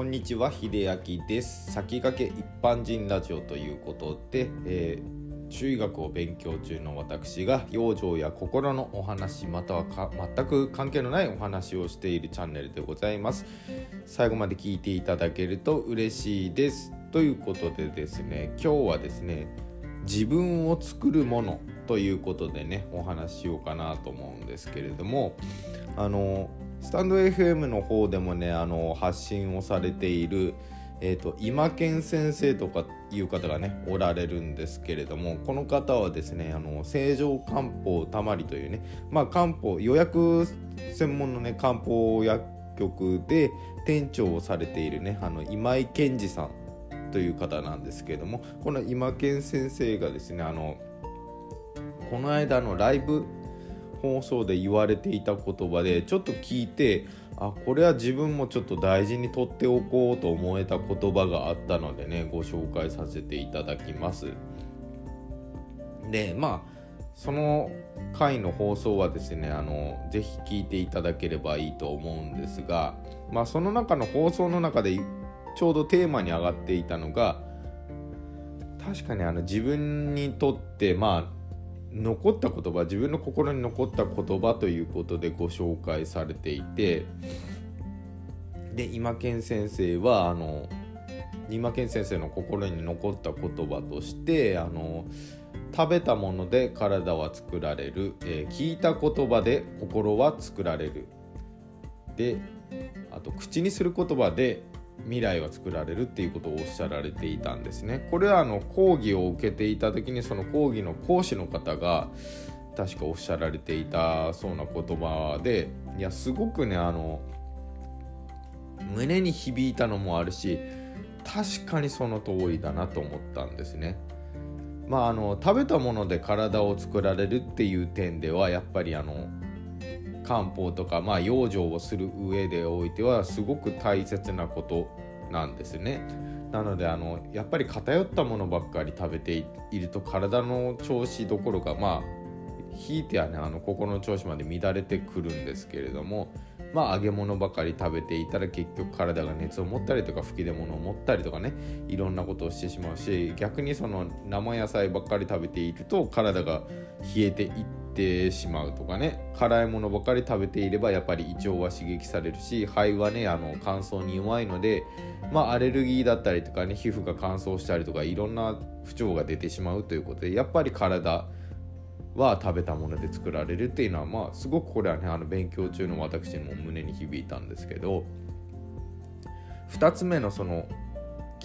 こんにちは秀明です。先駆け一般人ラジオということで、えー、中医学を勉強中の私が養生や心のお話または全く関係のないお話をしているチャンネルでございます。最後まで聞いていただけると嬉しいです。ということでですね今日はですね自分を作るものということでねお話しようかなと思うんですけれどもあのスタンド FM の方でもねあの発信をされている、えーと、今健先生とかいう方がねおられるんですけれどもこの方はですねあの正常漢方たまりというねまあ漢方予約専門のね漢方薬局で店長をされているねあの今井健二さんという方なんですけれどもこの今健先生がですねあのこの間のライブ放送で言われていた言葉でちょっと聞いてあこれは自分もちょっと大事にとっておこうと思えた言葉があったのでねご紹介させていただきます。でまあその回の放送はですねあのぜひ聞いていただければいいと思うんですがまあその中の放送の中でちょうどテーマに上がっていたのが確かにあの自分にとってまあ残った言葉自分の心に残った言葉ということでご紹介されていてで今健先生はあの今健先生の心に残った言葉としてあの食べたもので体は作られる、えー、聞いた言葉で心は作られる。であと口にする言葉で未来は作られるっていうことをおっしゃられていたんですね。これはあの講義を受けていた時にその講義の講師の方が確かおっしゃられていたそうな言葉でいやすごくねあの胸に響いたのもあるし確かにその通りだなと思ったんですね。まああの食べたもので体を作られるっていう点ではやっぱりあの漢方とか、まあ、養生をする上でおいてはすごく大切なことなんですね。なのであのやっぱり偏ったものばっかり食べていると体の調子どころかまあひいてはねあの心の調子まで乱れてくるんですけれどもまあ揚げ物ばかり食べていたら結局体が熱を持ったりとか吹き出物を持ったりとかねいろんなことをしてしまうし逆にその生野菜ばっかり食べていると体が冷えていっててしまうとかね。辛いものばかり食べていればやっぱり胃腸は刺激されるし肺はねあの乾燥に弱いのでまあアレルギーだったりとかね皮膚が乾燥したりとかいろんな不調が出てしまうということでやっぱり体は食べたもので作られるっていうのはまあすごくこれはねあの勉強中の私にも胸に響いたんですけど2つ目のその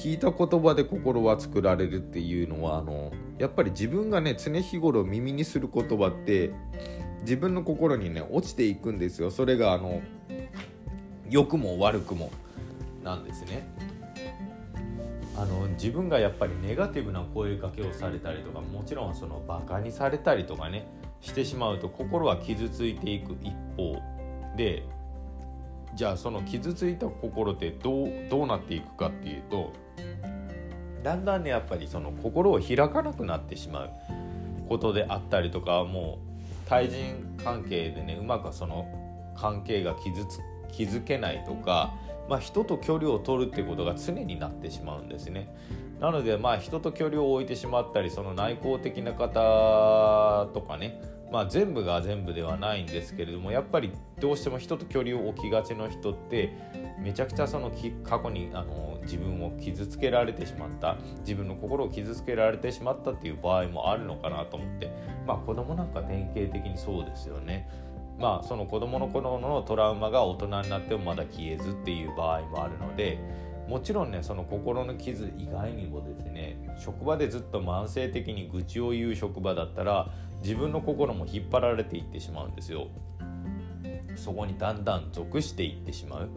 聞いた言葉で心は作られるっていうのはあのやっぱり自分がね常日頃耳にする言葉って自分の心にね落ちていくんですよ。それがあの良くも悪くもなんですね。あの自分がやっぱりネガティブな声かけをされたりとかもちろんそのバカにされたりとかねしてしまうと心は傷ついていく一方でじゃあその傷ついた心ってどうどうなっていくかっていうとだんだんねやっぱりその心を開かなくなってしまうことであったりとかもう対人関係でねうまくその関係が傷つ築けないとか、まあ、人と距離を取るってことが常になってしまうんですね。なのでまあ人と距離を置いてしまったりその内向的な方とかねまあ、全部が全部ではないんですけれどもやっぱりどうしても人と距離を置きがちの人ってめちゃくちゃその過去にあの自分を傷つけられてしまった自分の心を傷つけられてしまったっていう場合もあるのかなと思ってまあ子供なんか典型的にそうですよね。まあその子供の頃のトラウマが大人になってもまだ消えずっていう場合もあるのでもちろんねその心の傷以外にもですね職場でずっと慢性的に愚痴を言う職場だったら自分の心も引っ張られていってしまうんですよ。そこにだんだん属していってしまう。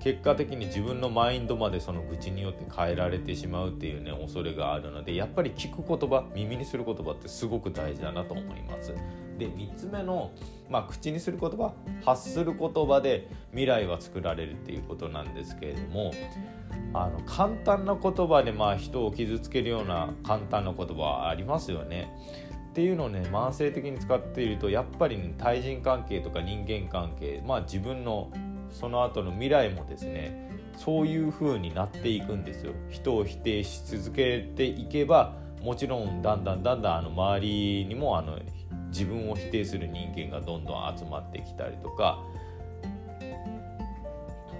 結果的に自分のマインドまでその愚痴によって変えられてしまうっていうね恐れがあるのでやっぱり聞く言葉耳にする言葉ってすごく大事だなと思います。で3つ目の、まあ、口にする言葉発する言葉で未来は作られるっていうことなんですけれどもあの簡単な言葉でまあ人を傷つけるような簡単な言葉はありますよね。っていうのをね慢性的に使っているとやっぱり、ね、対人関係とか人間関係まあ自分のその後の未来もですねそういう風になっていくんですよ。人を否定し続けていけばもちろんだんだんだんだんあの周りにもあの自分を否定する人間がどんどん集まってきたりとか。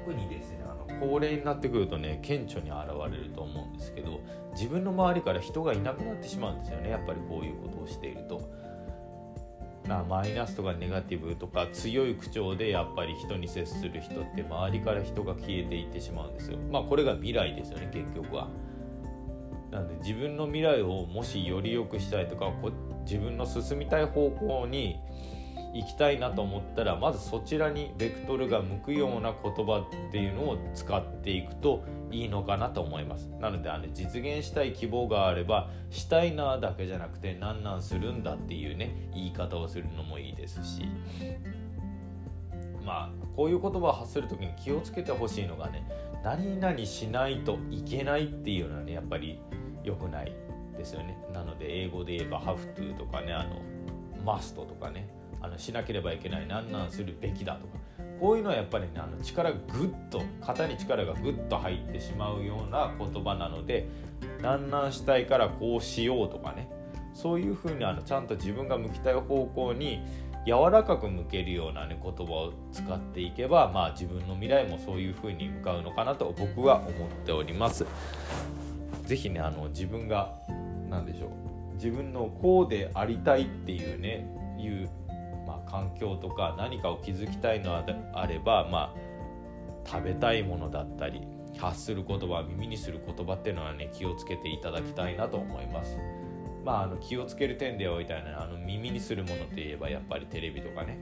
特にですね高齢になってくるとね顕著に現れると思うんですけど自分の周りから人がいなくなってしまうんですよねやっぱりこういうことをしていると。なマイナスとかネガティブとか強い口調でやっぱり人に接する人って周りから人が消えていってしまうんですよまあこれが未来ですよね結局はなんで自分の未来をもしより良くしたいとかこ自分の進みたい方向に行きたいなと思ったらまずそちらにベクトルが向くような言葉っていうのを使っていくといいのかなと思います。なのであの実現したい希望があればしたいなだけじゃなくてなんなんするんだっていうね言い方をするのもいいですし。まあこういう言葉を発する時に気をつけてほしいのがね何々しないといけないっていうのはねやっぱり良くないですよね。なので英語で言えば have to とかねあの must とかねあのしなければいけないなんなんするべきだとか。こういうのはやっぱりねあの力グッと肩に力がグッと入ってしまうような言葉なのでなんなんしたいからこうしようとかね。そういうふうにあのちゃんと自分が向きたい方向に柔らかく向けるような、ね、言葉を使っていけば、まあ、自分の未来もそういうふうに向かうのかなと僕は思っております。ぜひねあの自分が何でしょう。自分のこうでありたいっていうねいう、環境とか何かを築きたいのであれば、まあ、食べたいものだったり発する言葉耳にする言葉っていうのはね気をつけていただきたいなと思います。まあ、あの気をつける点でおいたら、ね、あの耳にするものといえばやっぱりテレビとかね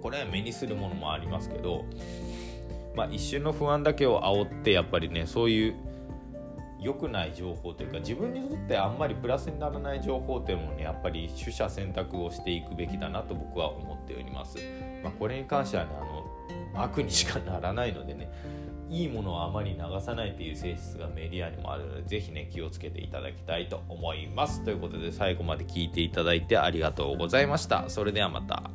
これは目にするものもありますけど、まあ、一瞬の不安だけを煽ってやっぱりねそういう良くない情報というか自分にとってあんまりプラスにならない情報っていうのをねやっぱり取捨選択をしていくべきだなと僕は思っております。まあ、これに関してはねあの悪にしかならないのでねいいものをあまり流さないという性質がメディアにもあるのでぜひね気をつけていただきたいと思います。ということで最後まで聞いていただいてありがとうございました。それではまた。